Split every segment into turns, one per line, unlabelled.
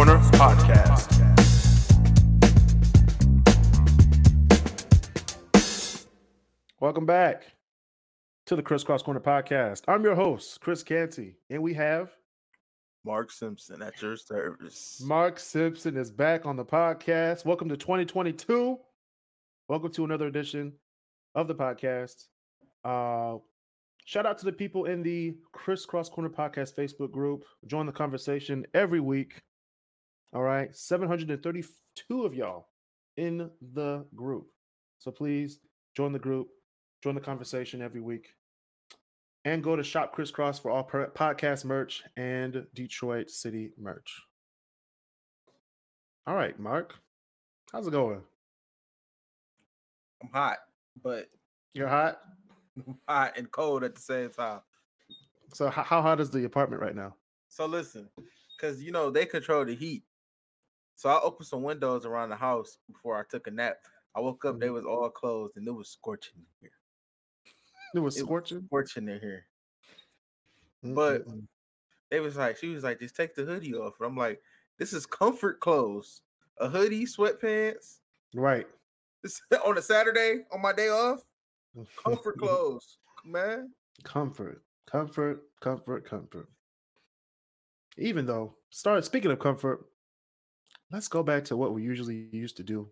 Corner Podcast.
Welcome back to the Crisscross Corner Podcast. I'm your host, Kris Canty, and we have
Mark Simpson at your service.
Mark Simpson is back on the podcast. Welcome to 2022. Welcome to another edition of the podcast. Uh, shout out to the people in the Crisscross Corner Podcast Facebook group. Join the conversation every week. All right, 732 of y'all in the group. So please join the group, join the conversation every week, and go to Shop Crisscross for all podcast merch and Detroit City merch. All right, Mark, how's it going?
I'm hot, but
You're hot.
hot and cold at the same time.
So how, how hot is the apartment right now?
So listen, because you know they control the heat. So I opened some windows around the house before I took a nap. I woke up, they
Mhm.
was all closed, and it was scorching in here.
It was
It was
scorching.
Scorching in here. but-
Mm-mm-mm.
They was like, she was like, just take the hoodie off. And I'm like, this is comfort clothes. A hoodie, sweatpants.
right.
This on a Saturday on my day off. Comfort clothes, man.
comfort, comfort, comfort, comfort. Even though, start speaking of comfort, let's go back to what we usually used to do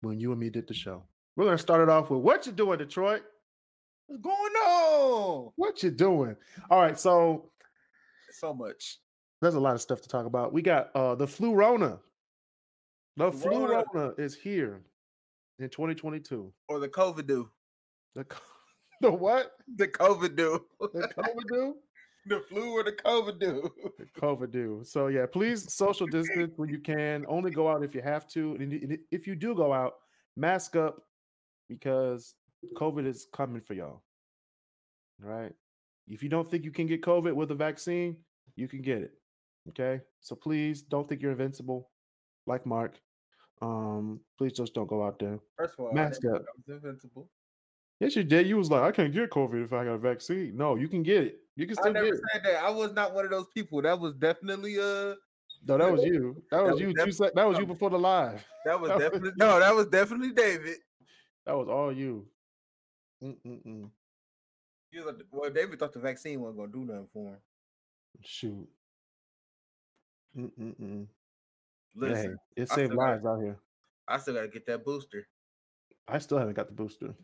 when you and me did the show. We're gonna start it off with what you doing, Detroit?
What's going on?
What you doing? All right, so
So much.
there's a lot of stuff to talk about. We got uh the flu Rona. The flu
Rona.
Is here in 2022.
Or the COVID do.
The the what?
The COVID do.
The COVID do?
The flu or the COVID do.
COVID do. So yeah, please social distance when you can. Only go out if you have to. And if you do go out, mask up because COVID is coming for y'all. All right. If you don't think you can get COVID with a vaccine, you can get it. Okay. So please don't think you're invincible, like Mark. Um, please just don't go out there.
First of all,
Mask
I,
up.
didn't think I was invincible.
Yes, you did. You was like, I can't get COVID if I got a vaccine. No, you can get it. You can
I
still get
never
it.
said that. I was not one of those people. That was definitely uh
No, that was you. That was
was
you.
def-
that was you before the live.
that was definitely no, that was definitely David.
That was all you. Mm-mm-mm.
He was like, well, David thought the vaccine wasn't gonna do nothing for him.
Shoot. Mm-mm-mm.
Listen,
Hey, it saved
still got-
lives out here.
I still gotta get that booster.
I still haven't got the booster.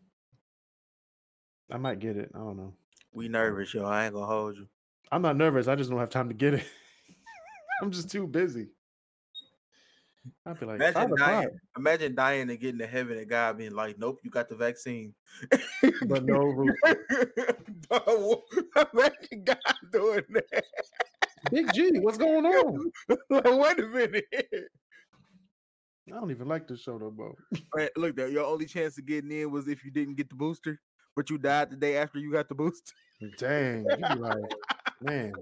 I might get it. I don't know.
We nervous, yo. I ain't gonna hold you.
I'm not nervous. I just don't have time to get it. I'm just too busy. I'd be like,
Imagine dying. Imagine dying and getting to heaven and God being like, "Nope, you got the vaccine."
but no.
Dog, Imagine God doing that.
Big G, what's going on?
like, wait a minute.
I don't even like this show no more.
Man, Look, your only chance of getting in was if you didn't get the booster, but you died the day after you got the boost.
Dang, you like, man,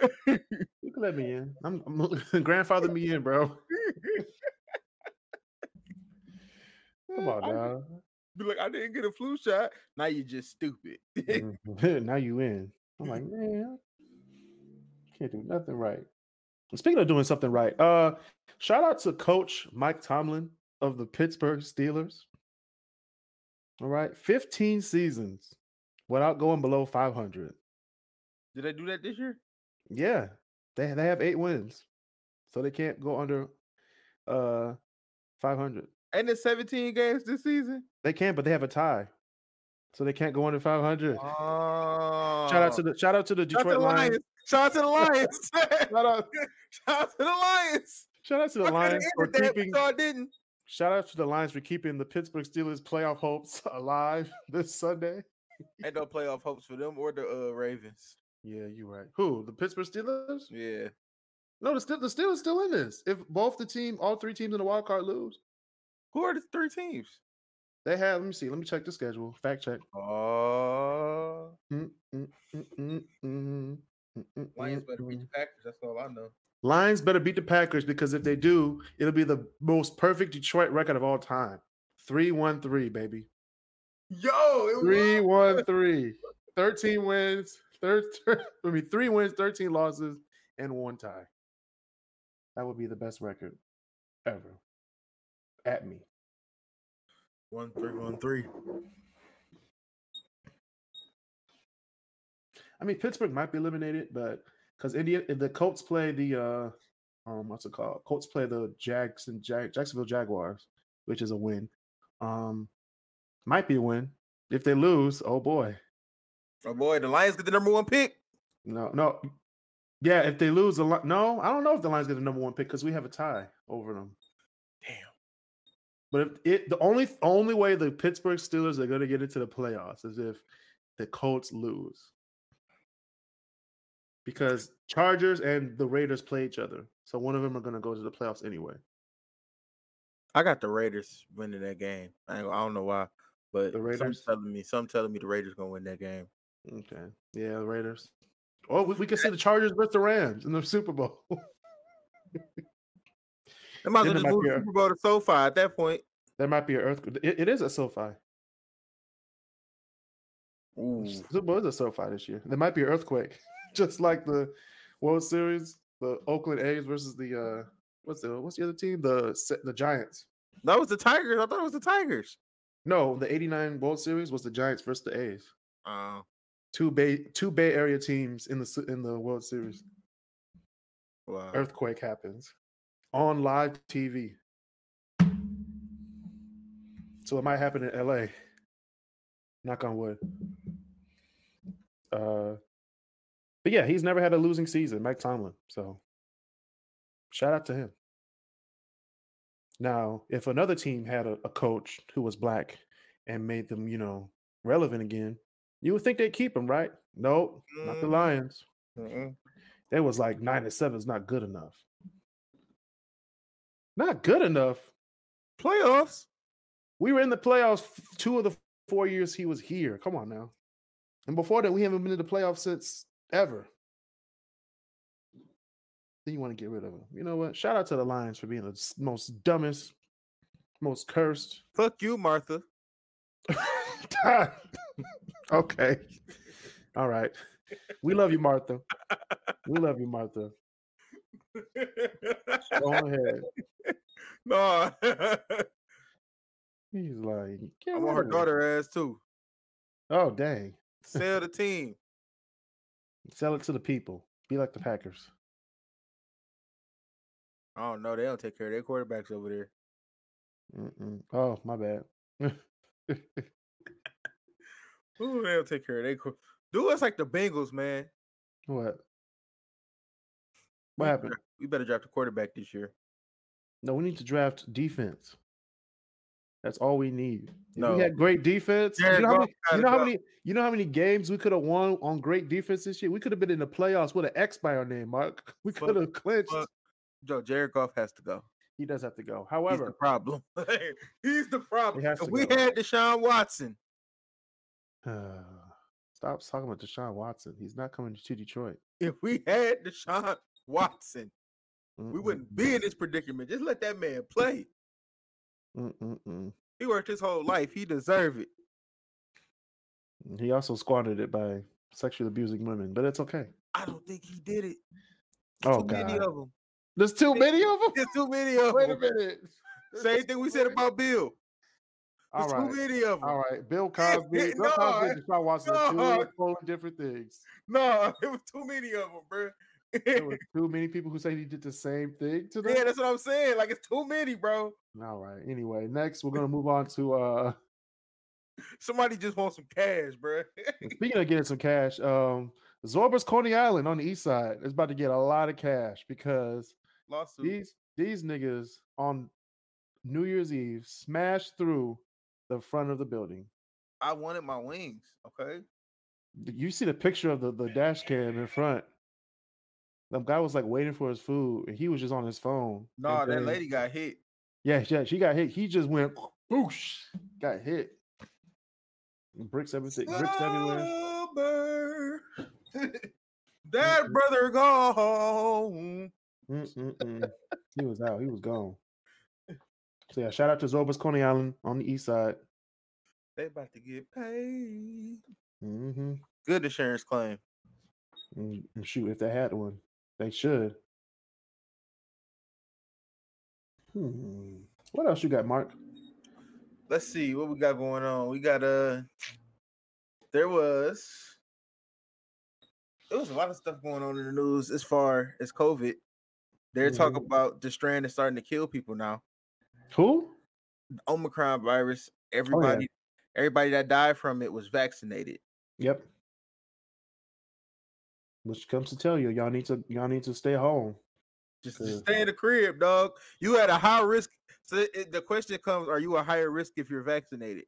you can let me in. I'm, I'm grandfather me in, bro. Come on now.
Be like, I didn't get a flu shot. Now you're just stupid.
Mhm. now you in. I'm like, man, can't do nothing right. Speaking of doing something right, uh, shout out to Coach Mike Tomlin of the Pittsburgh Steelers. All right, 15 seasons without going below 500.
Did they do that this year?
Yeah, they they have eight wins, so they can't go under uh 500.
And it's 17 games this season.
They can, but they have a tie, so they can't go under 500.
Oh,
Shout out to the shout out to the Detroit Lions.
Lions. Shout out to the Lions.
Shout out,
Shout out to the Lions.
shout out to the Lions for keeping.
y'all didn't.
Shout out to the Lions for keeping the Pittsburgh Steelers playoff hopes alive this Sunday.
Ain't no playoff hopes for them or the uh, Ravens.
Yeah, you're right. Who? The Pittsburgh Steelers?
Yeah.
No, the, Ste- the Steelers still in this. If both the team, all three teams in the wild card lose,
Who are the three teams?
they have. Let me see. Let me check the schedule. Fact check.
Oh,
Mm, mm, mm,
Lions better beat the. Packers. All I know.
Lions better beat the Packers because if they do, it'll be the most perfect Detroit record of all time. 3 1 3, baby.
Yo, it
3 1 3. 13 wins. Third, I mean, three wins, 13 losses, and one tie. That would be the best record ever. At me.
One three one three.
I mean, Pittsburgh might be eliminated, but because India, if the Colts play the uh, um, what's it called? Colts play the Jackson Jag- Jacksonville Jaguars, which is a win. Um, might be a win. If they lose, oh boy,
Oh boy, the Lions get the number one pick.
no, no, yeah. If they lose, the no, I don't know if the Lions get the number one pick because we have a tie over them.
Damn.
But if it, the only only way the Pittsburgh Steelers are going to get into the playoffs is if the Colts lose, because Chargers and the Raiders play each other, so one of them are going to go to the playoffs anyway.
I got the Raiders winning that game. I, don't know why, but
The
some
Raiders?
telling me, some telling me the Raiders gonna win that game.
Okay, yeah, the Raiders. Or we, we can see the Chargers versus the Rams in the Super Bowl.
They might as
Then
well just move the Super Bowl to SoFi at that point.
there might be an earthquake. It, it is at SoFi.
Ooh.
Super Bowl is at SoFi this year. There might be an earthquake, just like the World Series, the Oakland A's versus the uh, what's the what's the other team? The the Giants.
That was the Tigers. I thought it was the Tigers.
No, the '89 World Series was the Giants versus the A's.
Uh,
Two Bay two Bay Area teams in the in the World Series.
wow.
Earthquake happens on live TV. So it might happen in LA. Knock on wood. Uh, but yeah, he's never had a losing season, Mike Tomlin. So shout out to him. Now, if another team had a, a coach who was black and made them, you know, relevant again, you would think they'd keep him, right? Nope, not the. Lions.
Mm-mm.
They was like nine and seven is not good enough. Not good enough.
Playoffs.
We were in the playoffs two of the four years he was here. Come on now. And before that, we haven't been in the playoffs since ever. Then you want to get rid of him. You know what? Shout out to the Lions for being the most dumbest, most cursed.
Fuck you, Martha.
okay. All right. We love you, Martha. We love you, Martha. Go ahead.
no,
He's like, "Get
I'm on
rid
her daughter ass too.
Oh, dang.
Sell the team.
Sell it to the people. Be like the Packers.
Oh don't. They don't take care of their quarterbacks over there.
Mm-mm. Oh, my bad.
Ooh, they don't take care of their. qu- Do us like the Bengals, man.
what? What happened?
We better draft a quarterback this year.
No, we need to draft defense. That's all we need. If
No.
we had great defense. You
Jared
know, how many, you know how many? You know how many games we could have won on great defense this year? We could have been in the playoffs with an X by our name, Mark. We could have clinched.
fuck. Joe, Jared Goff has to go.
He does have to go.
He's the
However,
problem. He's the problem.
to
we
go.
had Deshaun Watson,
stop talking about Deshaun Watson. He's not coming to Detroit.
if we had Deshaun Watson, we wouldn't be in this predicament. Just let that man play.
Mm-mm-mm.
He worked his whole life. He deserved it.
Mm, he also squandered it by sexually abusing women, but it's okay.
I don't think he did it.
Oh
too many
God,
of them.
there's too many of them.
There's too many of them.
Wait a minute.
Same thing we said about Bill.
All
There's
right,
too many of them.
all right. Bill Cosby, Bill
No,
Cosby, and Deshaun Watson are two totally different things.
No, it was too many of them, bro.
There were too many people who say he did the same thing to them.
yeah, that's what I'm saying. Like it's too many, bro.
All right. Anyway, next we're gonna move on to uh
Somebody just wants some cash, bro.
speaking of getting some cash, um Zorba's Coney Island on the east side is about to get a lot of cash because
Lawsuit.
these these niggas on New Year's Eve smashed through the front of the building.
I wanted my wings. Okay.
You see the picture of the, the dash cam in front. The guy was like waiting for his food and he was just on his phone.
No, that lady got hit.
Yeah, yeah, she got hit. He just went boosh, got hit. Bricks everything, bricks everywhere.
Mm, that mm. brother gone.
Mm-mm-mm. he was out. He was gone. So yeah, shout out to Zorba's Coney Island on the east side.
They about to get paid.
Mm-hmm.
Good insurance claim.
Mm, shoot, if they had one, they should. Hmm. What else you got, Mark?
Let's see what we got going on. We got uh there was there was a lot of stuff going on in the news as far as COVID. They're talking
Mhm.
about the strand is starting to kill people now.
Who?
Omicron virus.
Oh, yeah.
Everybody, everybody that died from it was vaccinated.
Yep. Which comes to tell you, y'all need to y'all need to stay home.
Just, just stay in the crib, dog. You at a high risk. So it- the question comes: Are you a higher risk if you're vaccinated?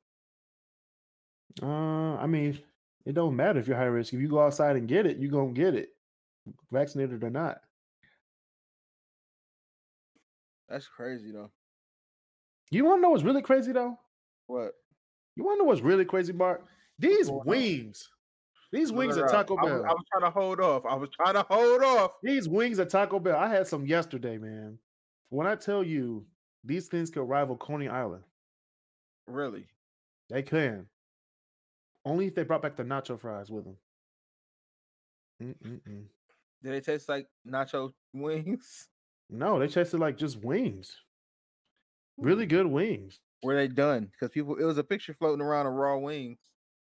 Uh, I mean, it don't matter if you're high risk. If you go outside and get it, you gonna get it, vaccinated or not.
That's crazy, though.
You want to know what's really crazy though?
What?
You want to know what's really crazy, Mark? These
wings. on?
Wings, these
No,
wings
no,
at. Taco
I was,
Bell.
I was trying to hold off. I was trying to hold off.
These wings at Taco Bell. I had some yesterday, man. When I tell you these things could rival Coney Island,
Really?
they can. Only if they brought back the nacho fries with them. Mm-mm-mm.
Did they taste like nacho wings?
No, they tasted like just wings. Really hmm. good wings.
Were they done? Because people, it was a picture floating around of raw wings.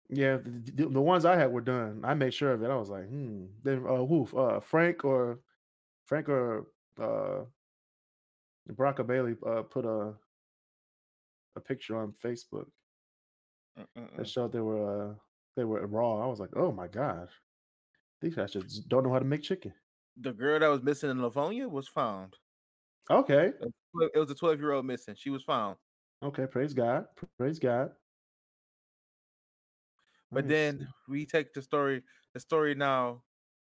Yeah, the, the, ones I had were done. I made sure of it. I was like, hmm. Then uh, who? Uh, Frank or Frank or uh, Barack Bailey uh, put a a picture on Facebook
Mm-mm-mm.
that showed they were uh, they were raw. I was like, oh my gosh, these guys just don't know how to make chicken.
The girl that was missing in Livonia was found.
Okay,
It was a 12 year old missing. She was found.
okay, praise God, praise God.
But then
see.
we take the story, the story now.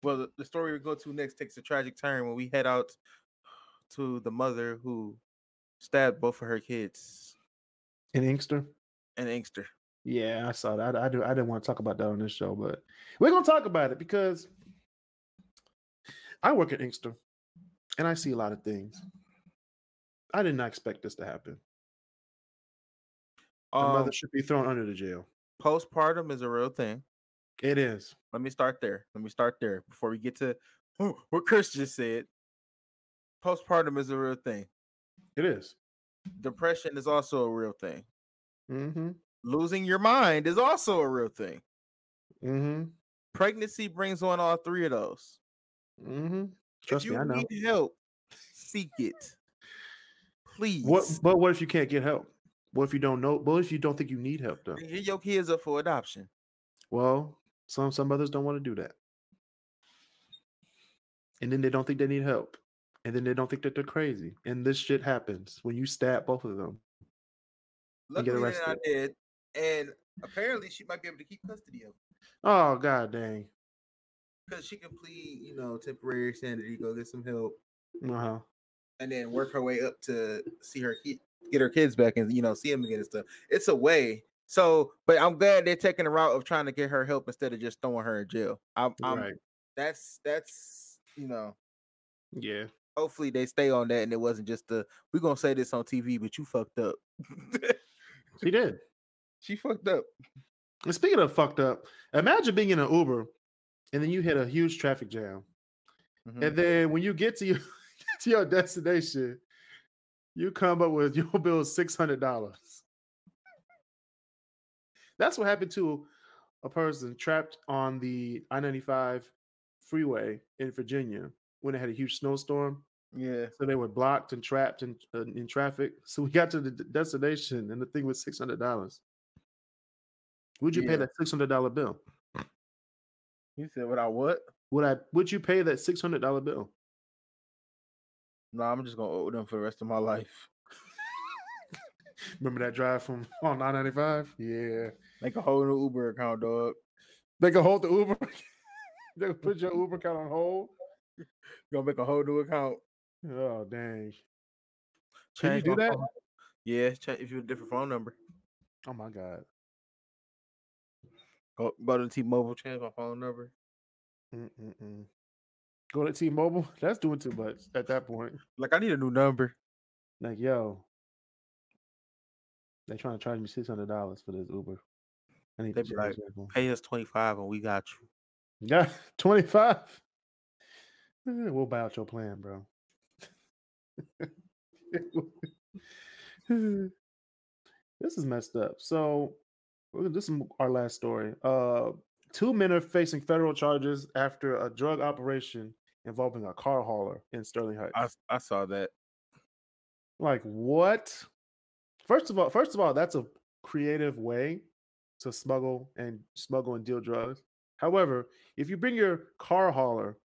Well, the, the story we go to next takes a tragic turn when we head out to the mother who stabbed both of her kids
in Inkster.
in Inkster.
Yeah, I saw that. I, I do. I didn't want to talk about that on this show, but we're gonna talk about it because I work at Inkster and I see a lot of things. I did not expect this to happen. The
Um,
mother should be thrown under the jail.
Postpartum is a real thing.
It is.
Let me start there. Let me start there before we get to what Kris just said. Postpartum is a real thing.
It is.
Depression is also a real thing.
Mm-hmm.
Losing your mind is also a real thing.
Mm-hmm.
Pregnancy brings on all three of those.
Mm-hmm.
if
Trust
you
me, I know.
need help, seek it. Please.
What? But what if you can't get help? What if you don't know? What if you don't think you need help though?
Your kids up for adoption.
Well, some some mothers don't want to do that, and then they don't think they need help, and then they don't think that they're crazy, and this shit happens when you stab both of them.
Luckily,
arrested.
dead, and apparently, she might be able to keep custody of
Oh god dang!
because she can plead, you know, temporary sanity, go get some help,
Uh huh.
and then work her way up to see her kid, get her kids back, and you know, see them again and stuff. It's a way. So, but I'm glad they're taking the route of trying to get her help instead of just throwing her in jail. I'm, I'm
Right.
that's that's you know
Yeah.
hopefully they stay on that and it wasn't just the we're gonna say this on TV, but you fucked up.
She did.
she fucked up.
And speaking of fucked up, imagine being in an Uber, and then you hit a huge traffic jam,
Mhm.
and then when you get to your to your destination, you come up with your bill six hundred dollars. That's what happened to a person trapped on the I ninety five freeway in Virginia when it had a huge snowstorm.
Yeah.
So they were blocked and trapped in uh, in traffic. So we got to the destination, and the thing was six hundred dollars. Would you pay that six hundred dollar bill?
You said without what?
Would I? Would you pay that six hundred dollar bill?
No, I'm just gonna owe them for the rest of my life.
Remember that drive from on nine ninety five? Yeah,
Make a whole new Uber account, dog.
they can hold the Uber. they can put your Uber account on hold.
You gonna make a whole new account.
Oh dang! Can you
Change
do that?
phone- Yeah, change if you have a different phone number.
Oh my god!
Go, go to T-Mobile, change my phone number.
Mm-mm-mm. Go to T-Mobile. That's doing too much at that point.
Like I need a new number.
Like yo, they trying to charge me six hundred dollars for this Uber. I need
They
to
be like. Pay us 25 and we got you.
Yeah, 25. Eh, We'll buy out your plan, bro. this is messed up. So this is our last story. Uh, two men are facing federal charges after a drug operation involving a car hauler in Sterling Heights.
I, I saw that.
Like what? First of all, first of all, that's a creative way to smuggle and smuggle and deal drugs. However, if you bring your car hauler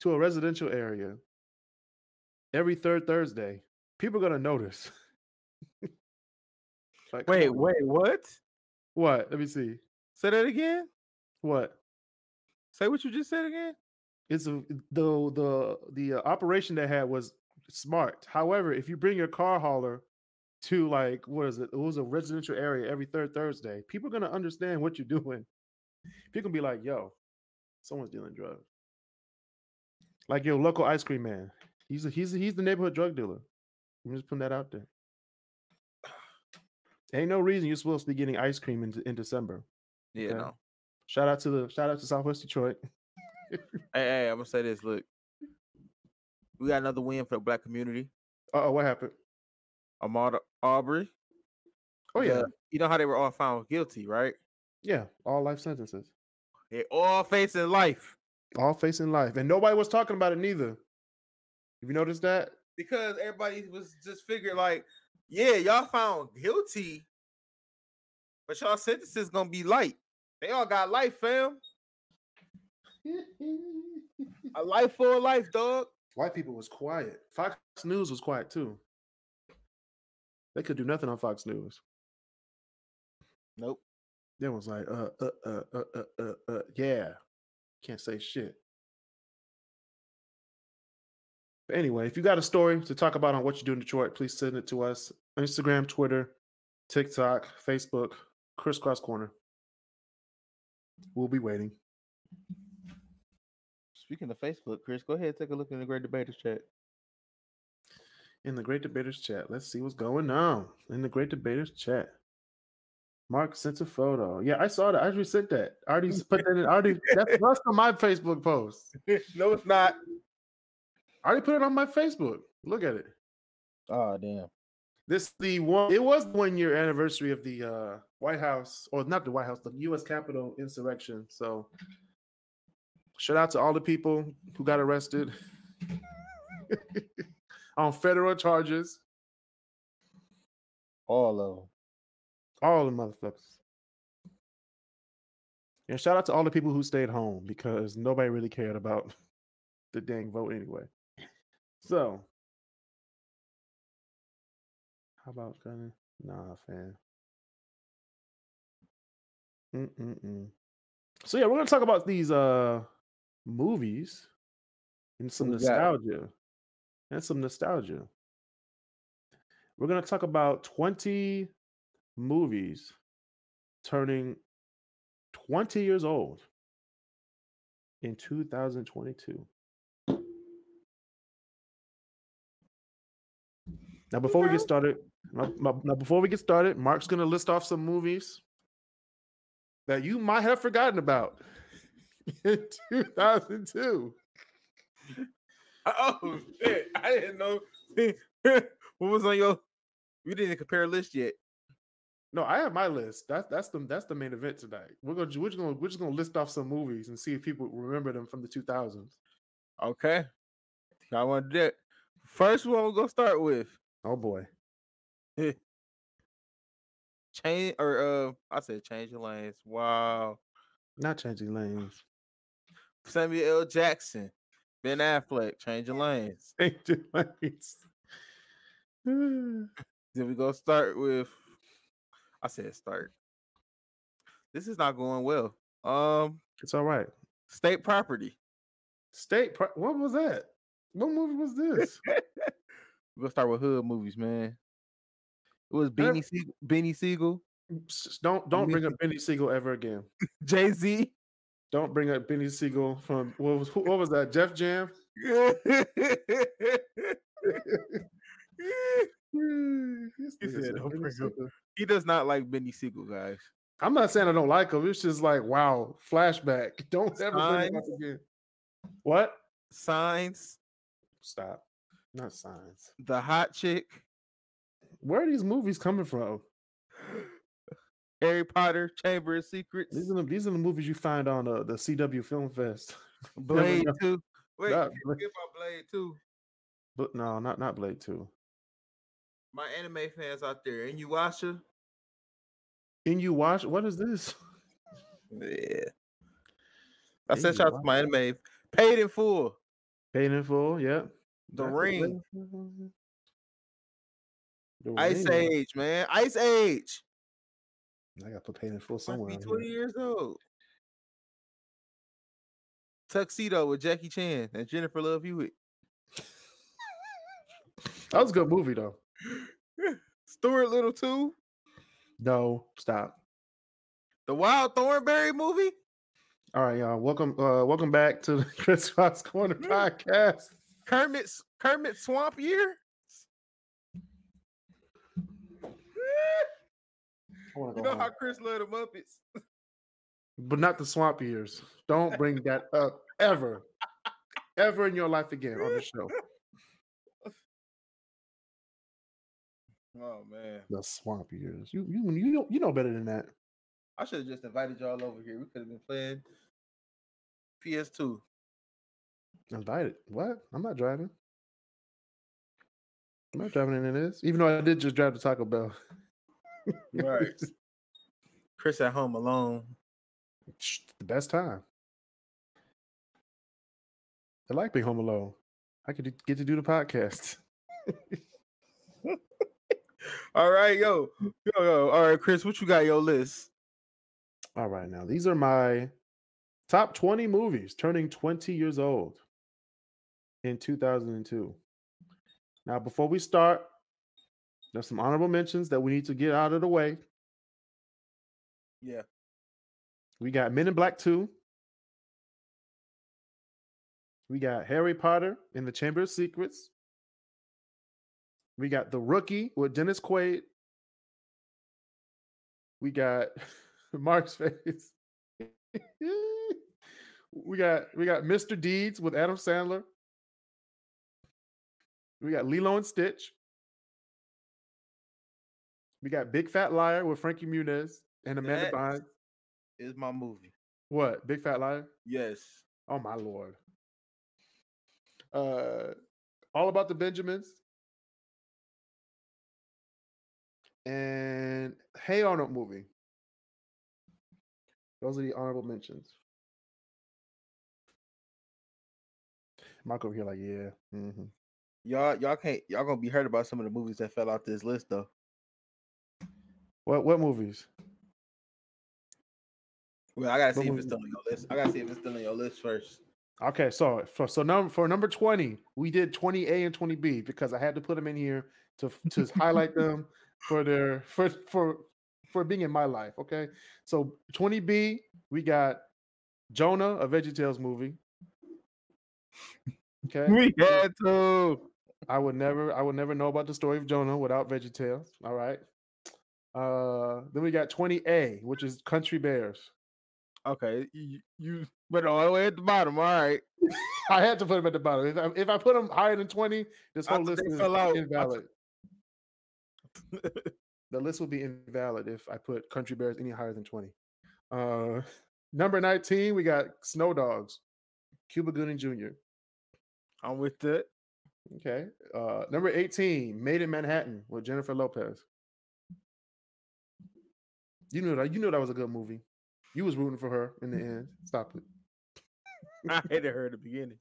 to a residential area every third Thursday, people are gonna notice.
like, wait, wait, what?
What? Let me see.
Say that again.
What?
Say what you just said again.
It's a, the the the uh, operation they had was smart. However, if you bring your car hauler to like what is it? It was a residential area every third Thursday. People are gonna understand what you're doing. People can be like, "Yo, someone's dealing drugs." Like your local ice cream man. He's a, he's a, he's the neighborhood drug dealer. I'm just putting that out there. Ain't no reason you're supposed to be getting ice cream in, in December.
Yeah, okay? no.
Shout out to the shout out to Southwest Detroit.
hey, hey, I'm gonna say this. Look, we got another win for the black community.
Oh, what happened?
Ahmaud Arbery.
Oh yeah.
you know how they were all found guilty, right?
Yeah, all life sentences.
They all facing life.
All facing life, and nobody was talking about it neither. Have you noticed that?
Because everybody was just figuring like, yeah, y'all found guilty, but y'all sentences gonna be light. They all got life, fam. a life for a life, dog.
White people was quiet. Fox News was quiet too. They could do nothing on Fox News.
Nope.
They was like, uh, uh, uh, uh, uh, uh, uh yeah, can't say shit. But anyway, if you got a story to talk about on what you do in Detroit, please send it to us. Instagram, Twitter, TikTok, Facebook, Crisscross Corner. We'll be waiting.
Speaking of Facebook, Kris, go ahead and take a look in the Great Debaters chat.
In the Great Debaters chat, let's see what's going on in the Great Debaters chat. Mark sent a photo. Yeah, I saw that. I already sent that. I already put that in. I already that's, that's on my Facebook post.
no, it's not.
I already put it on my Facebook. Look at it.
Oh damn.
This the one it was one year anniversary of the uh White House, or not the White House, the US Capitol insurrection. So shout out to all the people who got arrested on federal charges.
All of them.
All the motherfuckers. And shout out to all the people who stayed home because nobody really cared about the dang vote anyway. So, how about Gunner? Nah, fam. Mm-mm-mm. So yeah, we're gonna talk about these uh movies and some nostalgia. And some nostalgia. We're gonna talk about 20 movies turning 20 years old in 2022. Now, before we get started, now before we get started, Mark's going to list off some movies that you might have forgotten about in 2002.
Oh shit! I didn't know what was on your. We didn't compare list yet.
No, I have my list. That's that's the that's the main event tonight. We're gonna we're just gonna we're just gonna list off some movies and see if people remember them from the 2000s.
Okay, I want to do that. First one we're gonna start with
Oh boy.
change or uh I said change your lanes. Wow.
Not changing lanes.
Samuel L. Jackson, Ben Affleck, change your lanes.
Change your lanes.
then we go start with I said start. This is not going well. Um
it's all right.
State property.
State pro- what was that? What movie was this?
We're gonna start with hood movies, man. It was Beanie Sigel, Beanie Sigel.
Mm, don't don't bring up Benny Siegel ever again.
Jay Z.
Don't bring up Benny Siegel from what was what was that? Def Jam.
he, said, he does not like Benny Siegel, guys.
I'm not saying I don't like him. It's just like wow, flashback. Don't ever bring him up again. What?
Signs.
Stop. Not signs.
The hot chick.
Where are these movies coming from?
Harry Potter, Chamber of Secrets,
These are the, these are the movies you find on uh, the CW Film Fest.
Blade. Two. Wait, you can't forget about Blade Two.
But no, not not Blade Two.
My anime fans out there, and you watch it?
Can you watch? What is this?
Yeah. I sent shout out to my anime paid in full.
Paid in full. Yeah.
The Ring, Ice. Age, man, Ice Age.
I got to put paid in full
Must
somewhere.
be twenty
here.
years old. Tuxedo with Jackie Chan and Jennifer Love Hewitt.
That was a good movie though.
Stuart Little too.
No, stop.
The Wild Thornberry movie.
All right, y'all. Welcome, uh, welcome back to the Chris Fox Corner podcast.
Kermit's Kermit Swamp Year.
I wanna
You
go
know how
home.
Kris loved the Muppets.
but not the swamp years. Don't bring that up ever, ever in your life again on the show.
Oh man,
The swamp years. You you you know you know better than that.
I should have just invited y'all over here. We could have been playing PS2.
Invited. What? I'm not driving. I'm not driving into this. Even though I did just drive to Taco Bell.
Right. Kris at home alone.
the best time. I like being home alone. I could get to do the podcast.
All right, yo, yo, yo. All right, Kris, what you got your list?
All right, now these are my top 20 movies turning 20 years old in 2002. Now, before we start, there's some honorable mentions that we need to get out of the way.
Yeah.
We got Men in Black 2. We got Harry Potter in the Chamber of Secrets. We got The Rookie with Dennis Quaid. We got Mark's face. we got we got Mr. Deeds with Adam Sandler. We got Lilo and Stitch. We got Big Fat Liar with Frankie Muniz and Amanda
That-
Bynes.
Is my movie.
What? Big Fat Liar?
Yes.
Oh my lord. Uh All About the Benjamins. And Hey Arnold movie. Those are the honorable mentions. Mark over here like, yeah. mhm.
Y'all, y'all can't. Y'all gonna be hurt about some of the movies that fell out this list though.
What what movies?
Well, I gotta
What
see if it's still on your list. I gotta see if it's still on your list first.
Okay, so for so number for number 20, we did 20A and 20B because I had to put them in here to to highlight them for their for for for being in my life. Okay. So 20B, we got Jonah, a VeggieTales movie. Okay.
We had to.
I would never I would never know about the story of Jonah without VeggieTales. All right. Uh then we got 20A, which is Country Bears.
Okay, you, you went all the way at the bottom. All right.
I had to put them at the bottom. If I, if I put them higher than 20, this whole list is
out.
Invalid. the list will be invalid if I put Country Bears any higher than 20. Uh, number 19, we got Snow Dogs, Cuba Gooding Jr.
I'm with it.
Okay. Uh, number 18, Maid in Manhattan with Jennifer Lopez. You knew that. You knew that was a good movie. You was rooting for her in the end. Stop it.
I hated her at the beginning.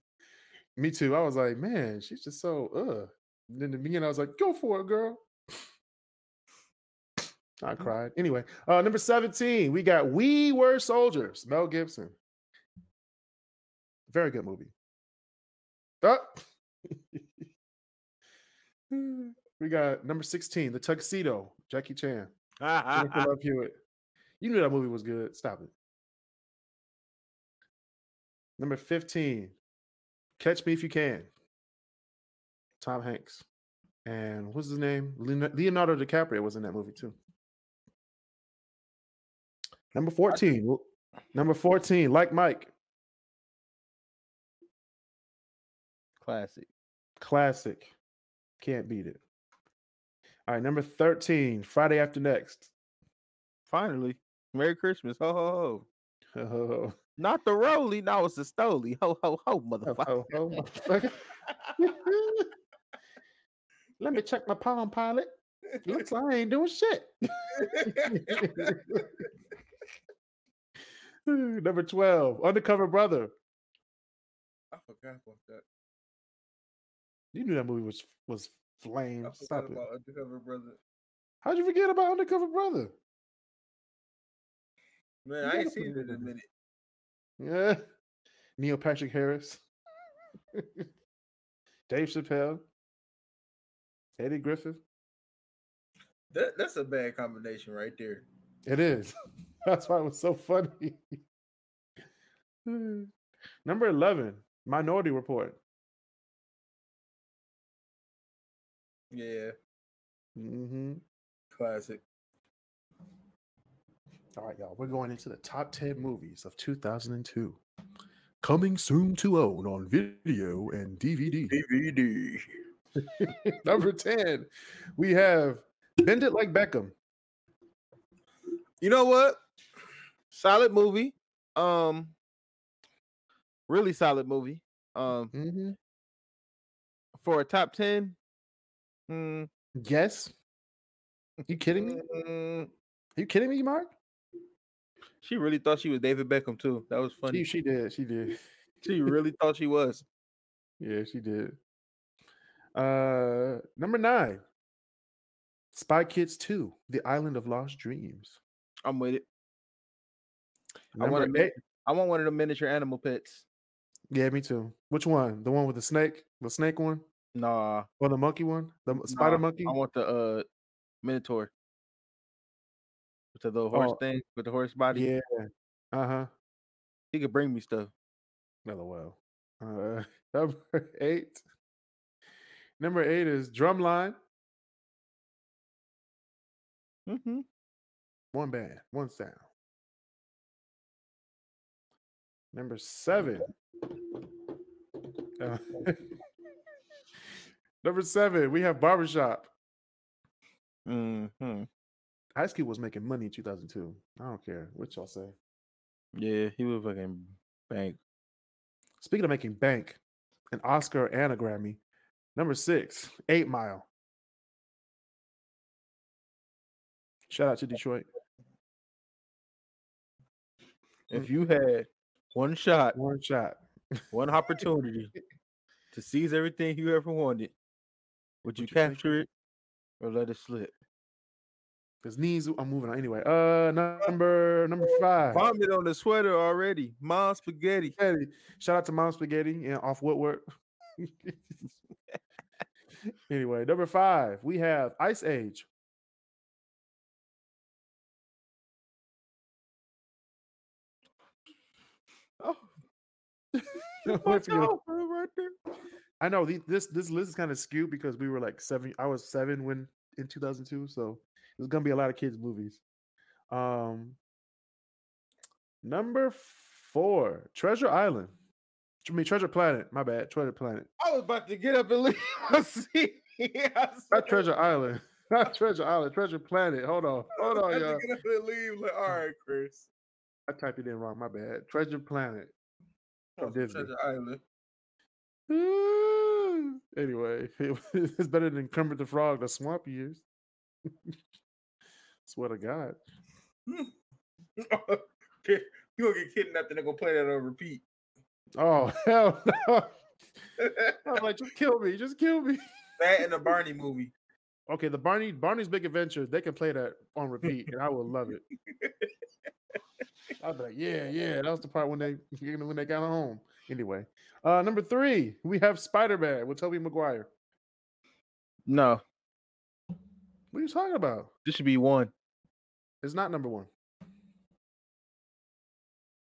Me too. I was like, man, she's just so uh. Then in the beginning, I was like, go for it, girl. I cried. Anyway, uh, number 17, we got We Were Soldiers, Mel Gibson. Very good movie. Oh. we got number 16, The Tuxedo, Jackie Chan. Jennifer Love Hewitt. You knew that movie was good. Stop it. Number 15, Catch Me If You Can. Tom Hanks. And what's his name? Leonardo DiCaprio was in that movie too. Number 14. Number 14, like Mike.
Classic.
Classic. Can't beat it. All right, number 13, Friday after next.
Finally, Merry Christmas. Ho ho ho.
Oh,
Not the Rolly, no, it's the Stoli. Ho ho ho, motherfucker.
oh, oh, motherfucker. Let me check my Palm Pilot. Looks like I ain't doing shit. Number 12, Undercover Brother.
I forgot about that.
You knew that movie was was flame.
I
Stop
forgot
it.
Undercover Brother.
How'd you forget about Undercover Brother?
Man, I ain't seen it in a minute.
Yeah. Neil Patrick Harris. Dave Chappelle. Eddie Griffin.
That that's a bad combination right there.
It is. That's why it was so funny. Number 11, Minority Report.
Yeah, Mm
hmm
classic.
All right, y'all. We're going into the top 10 movies of 2002. Coming soon to own on video and DVD.
DVD.
Number 10, we have Bend It Like Beckham.
You know what? Solid movie. Um, really solid movie. Um,
Mm-hmm.
for a top ten. Hmm.
Yes. You kidding me?
mm, Are
you kidding me, Mark?
She really thought she was David Beckham too. That was funny.
she did. She did.
She really thought she was.
Yeah, she did. Uh, number nine, Spy Kids 2, The Island of Lost Dreams.
I'm with it. I want a
eight,
I want one of the miniature animal pets.
yeah, me too. Which one? The one with the snake? The snake one?
Nah,
Or the monkey one? The m- spider
nah,
monkey?
I want the uh minotaur. With the horse
Oh,
thing with the horse body.
Yeah. Uh huh.
He could bring me stuff.
LOL. Uh, number eight. Number eight is Drumline.
Mm-hmm.
One band, one sound. Number seven. Uh, number seven, we have Barbershop.
Mm-hmm.
Ice Cube was making money in 2002. I don't care what y'all say.
Yeah, he was fucking bank.
Speaking of making bank, an Oscar and a Grammy. Number six, Eight Mile. Shout out to Detroit.
If you had one shot,
One shot.
one opportunity to seize everything you ever wanted, would you
Would you take it?
capture it or let it slip?
His knees. I'm moving on anyway. Uh, number number five.
Vomit on the sweater already. Mom spaghetti.
Spaghetti. Shout out to Mom Spaghetti and off Woodward. anyway, number five, we have Ice Age.
Oh,
for your-
right there.
I know the, this this list is kind of skewed because we were like seven. I was seven when in 2002, so there's gonna be a lot of kids movies. Um, number four, Treasure Island. I mean Treasure Planet. My bad, Treasure Planet.
I was about to get up and leave my seat. I
Not Treasure Island. Not Treasure Island. Treasure Planet. Hold on. Hold on, y'all.
Get up and leave. Like, all right, Kris.
I typed it in wrong. My bad. Treasure Planet.
Oh. Treasure Island.
anyway, it's better than Kermit the Frog, the swamp years. Swear to God.
Okay, you gonna get kidnapped and they're gonna play that on repeat.
Oh hell no! I'm like, just kill me, just kill me.
That and the Barney movie.
Okay, the Barney Barney's Big Adventure, they can play that on repeat, and I will love it. I'll be like, yeah, yeah, that was the part when they when they got home. Anyway, uh, number three, we have Spider Man with Tobey Maguire.
No,
What are you talking about?
this should be one.
It's not number one.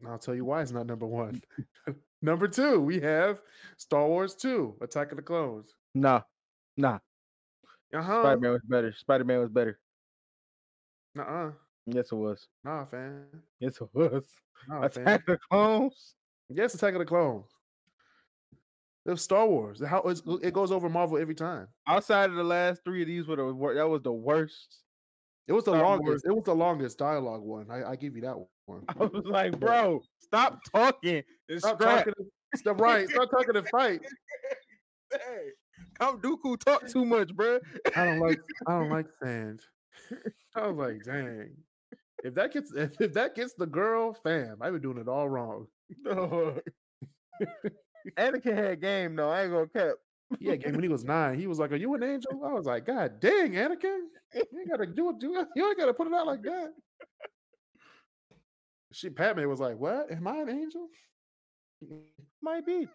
And I'll tell you why it's not number one. number two, we have Star Wars 2, Attack of the Clones.
Nah, nah.
Uh-huh.
Spider Man was better. Spider Man was better.
Uh-uh.
Yes, it was.
Nah, fam.
Yes, it was.
Nah, fam.
Attack the clones.
Yes, Attack of the Clones. It was Star Wars. How it goes over Marvel every time.
Outside of the last three of these, were the that was the worst.
It was the
Star
longest.
Wars.
It was the longest dialogue one. I, I give you that one.
I was like, bro, stop talking. and
Stop
scrap.
talking. To, stop right. Stop talking to fight.
hey, Count Dooku talk too much, bro.
I don't like. I don't like sand. I was like, dang. If that gets if, if that gets the girl, fam, I've been doing it all wrong. No.
Anakin had game though. I ain't gonna cap.
Yeah, gang, when he was nine, he was like, "Are you an angel?" I was like, "God dang, Anakin, you ain't gotta do it. Do it. You ain't gotta put it out like that." She Padme was like, "What? Am I an angel?
Might be.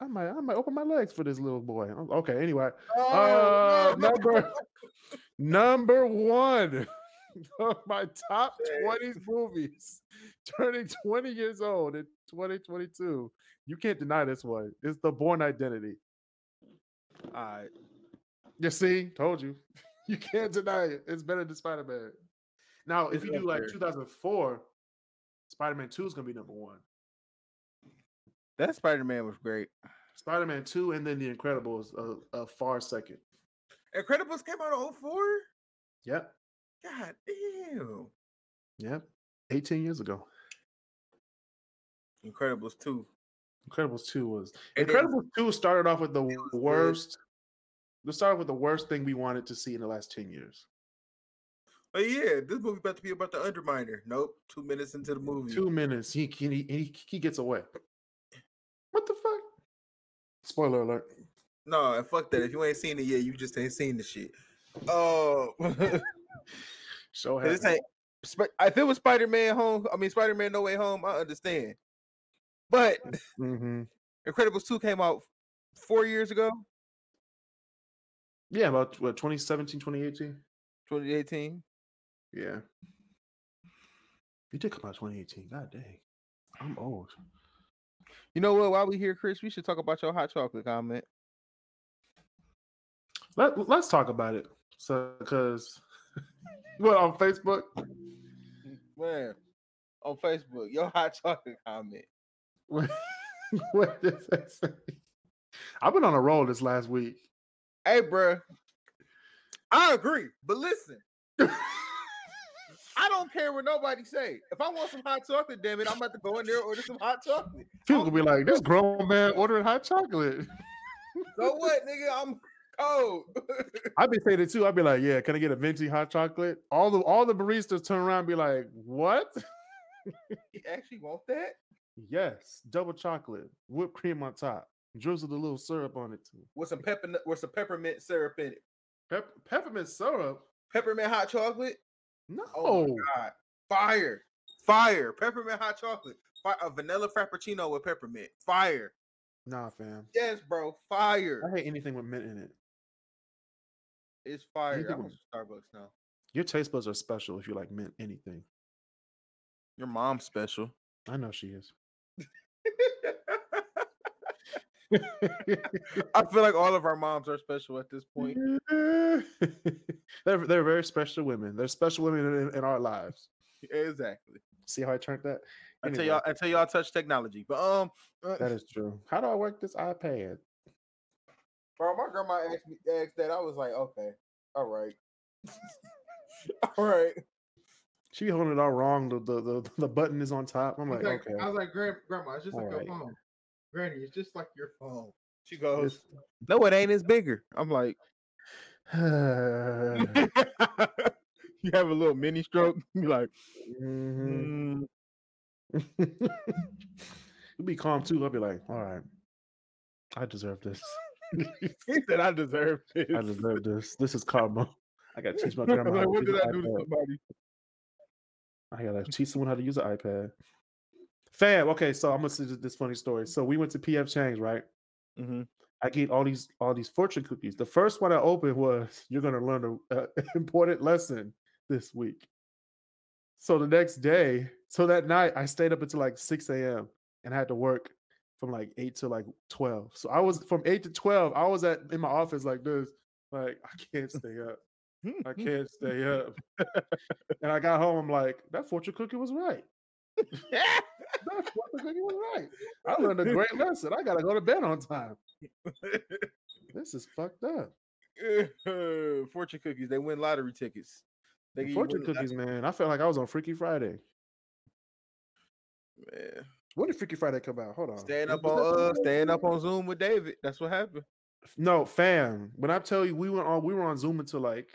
I might, I might open my legs for this little boy." Okay, anyway, uh,
Oh, no.
number number one my top twenty movies, turning twenty years old in twenty twenty two. You can't deny this one. It's the Bourne Identity.
All right.
You see, told you. You can't deny it. It's better than Spider Man. Now, if you do like 2004, Spider Man 2 is going to be number one.
That Spider Man was great.
Spider Man 2 and then The Incredibles, a, a far second.
Incredibles came out in 04?
Yep.
God damn.
Yep. 18 years ago.
Incredibles 2.
Incredibles 2 was.
And
Incredibles 2 started off with the
was good.
worst. They started with the worst thing we wanted to see in the last 10 years.
Oh yeah, this movie about to be about the Underminer. Nope. Two minutes into the movie.
Two minutes. He, he, he, he gets away. What the fuck? Spoiler alert.
No, and fuck that. If you ain't seen it yet, you just ain't seen the shit. Oh,
So
this
happy.
ain't. If it was Spider Man Home, I mean Spider Man No Way Home, I understand. But
Mm-hmm.
Incredibles two came out four years ago,
Yeah, about what 2017, 2018.
2018.
Yeah. You did come out 2018. God dang. I'm old.
You know what? While we here, Kris, we should talk about your hot chocolate comment.
Let, let's talk about it. So, because what on Facebook?
Man, on Facebook, your hot chocolate comment.
What, what does that say? I've been on a roll this last week.
Hey, bruh. I agree, but listen, I don't care what nobody say. If I want some hot chocolate, damn it, I'm about to go in there and order some hot chocolate.
People will be like, "This grown man ordering hot chocolate."
So what, nigga? I'm cold.
I'd be saying it too. I'd be like, "Yeah, can I get a venti hot chocolate?" All the all the baristas turn around and be like, "What?"
you actually want that?
Yes, double chocolate, whipped cream on top, drizzle a little syrup on it too.
With some pepper, with some peppermint syrup in it.
Pep- peppermint syrup?
Peppermint hot chocolate.
No.
Oh my god, fire, fire! Peppermint hot chocolate. Fi- a vanilla frappuccino with peppermint. Fire.
Nah, fam.
Yes, bro. Fire.
I hate anything with mint in it.
It's fire.
Anything
I'm
with-
on Starbucks now.
Your taste buds are special if you like mint anything.
Your mom's special.
I know she is.
I feel like all of our moms are special at this point.
they're they're very special women. They're special women in, in our lives.
Exactly.
See how I turned that?
Until
Anyway,
y'all until y'all touch technology. But um uh,
that is true. How do I work this iPad?
Bro, my grandma asked me asked that. I was like, okay, all right. all right.
She be holding it all wrong. The the the, the button is on top. I'm like,
It's
okay.
I was like, Grand, grandma, it's just like
Alright.
your phone. Granny, it's just like your phone. She goes,
It's-
No, it ain't. It's bigger. I'm like, you have a little mini stroke. You like, mm,
you be calm too. I'll be like, all right, I deserve this.
he said, I deserve this.
I deserve this. This is karma. I gotta teach my grandma.
like, what did I do to somebody?
I gotta teach someone how to use an iPad. Fam, okay, so I'm gonna say this- this funny story. So we went to PF Chang's, right?
Mm-hmm.
I get all these all these fortune cookies. The first one I opened was you're gonna learn an important lesson this week. So the next day, so that night I stayed up until like 6 a.m. and I had to work from like 8 to like 12. So I was from 8 to 12, I was at in my office like this, like I can't stay up. I hmm. can't stay up. and I got home, I'm like, that fortune cookie was right. That fortune cookie was right. I learned a great lesson. I gotta go to bed on time. This is fucked up.
fortune cookies. They win lottery tickets. They
The
give you
fortune cookies, man. I felt like I was on Freaky Friday.
Man.
When did Freaky Friday come out? Hold on.
Staying up on uh, staying up on Zoom with David. That's what happened.
No, fam. When I tell you we went on, we were on Zoom until like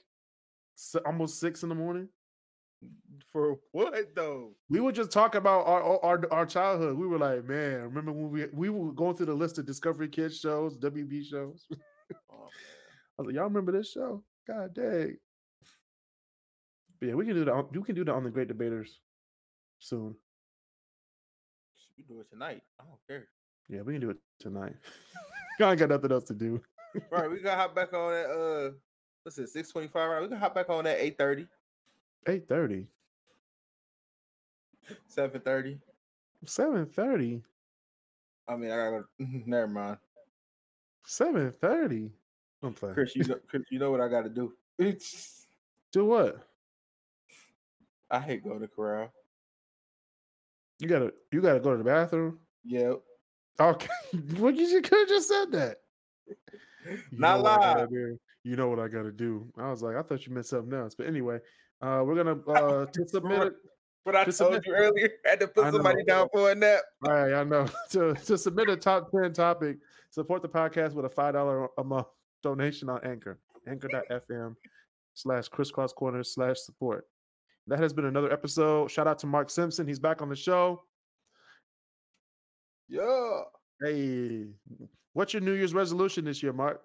almost six in the morning.
For what though?
We would just talk about our our- our childhood. We were like, man, remember when we we were going through the list of Discovery Kids shows, WB shows.
Oh,
I was like, y'all remember this show? God dang. But yeah, we can do that. We can do that on the Great Debaters soon.
We do it tonight. I don't care.
Yeah, we can do it tonight. I ain't got nothing else to do.
Right, we gotta hop back on that. Uh, what's it? Six twenty five. Right, we can hop back on that 8:30,
Eight thirty.
7:30.
Seven thirty.
I mean, I gotta. Never mind,
Seven thirty. I'm playing.
Kris. You know, Kris, you know what I got to do. It's,
Do what?
I hate going to corral.
You gotta you gotta go to the bathroom.
Yep.
Okay. well, you could have just said that.
Not
know what I gotta
live.
You know what I gotta do. I was like, I thought you meant something else. But anyway, uh we're gonna uh to submit it.
but I
Just
told
submit-
you earlier. I had to put somebody down for a nap.
All right, I know. To to submit a top 10 topic, support the podcast with a five dollar a month donation on Anchor. Anchor.fm slash kriscrosscorner slash support. That has been another episode. Shout out to Mark Simpson. He's back on the show.
Yeah.
Hey, what's your New Year's resolution this year, Mark?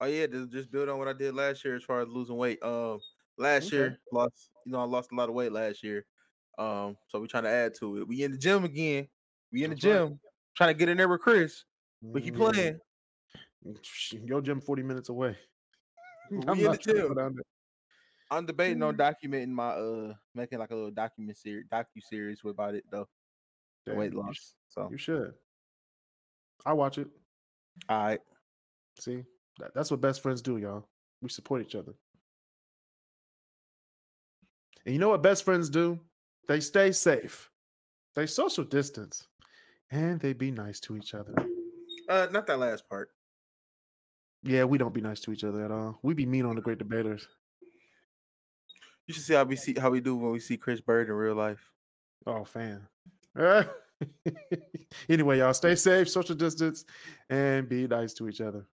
Oh yeah, just, build on what I did last year as far as losing weight. Um, last
Okay.
year lost, you know, I lost a lot of weight last year. Um, so we're trying to add to it. We in the gym again. We in the
That's right.
gym, trying to get in there with Kris. We keep
Mm,
playing.
Your gym 40 minutes away.
But
I'm
we in
not
the
trying to go
gym. I'm debating
Mm.
on documenting my uh making like a little document series docu series about it though.
Damn,
weight
you sh-
loss. So
You should. I watch it.
all right.
See, that, that's what best friends do, y'all. We support each other. And you know what best friends do? They stay safe, they social distance, and they be nice to each other.
Uh not that last part.
Yeah, we don't be nice to each other at all. We be mean on the great debaters.
You should see how we see how we do when we see Chris Bird in real life.
Oh, fan. anyway, y'all stay safe, social distance, and be nice to each other.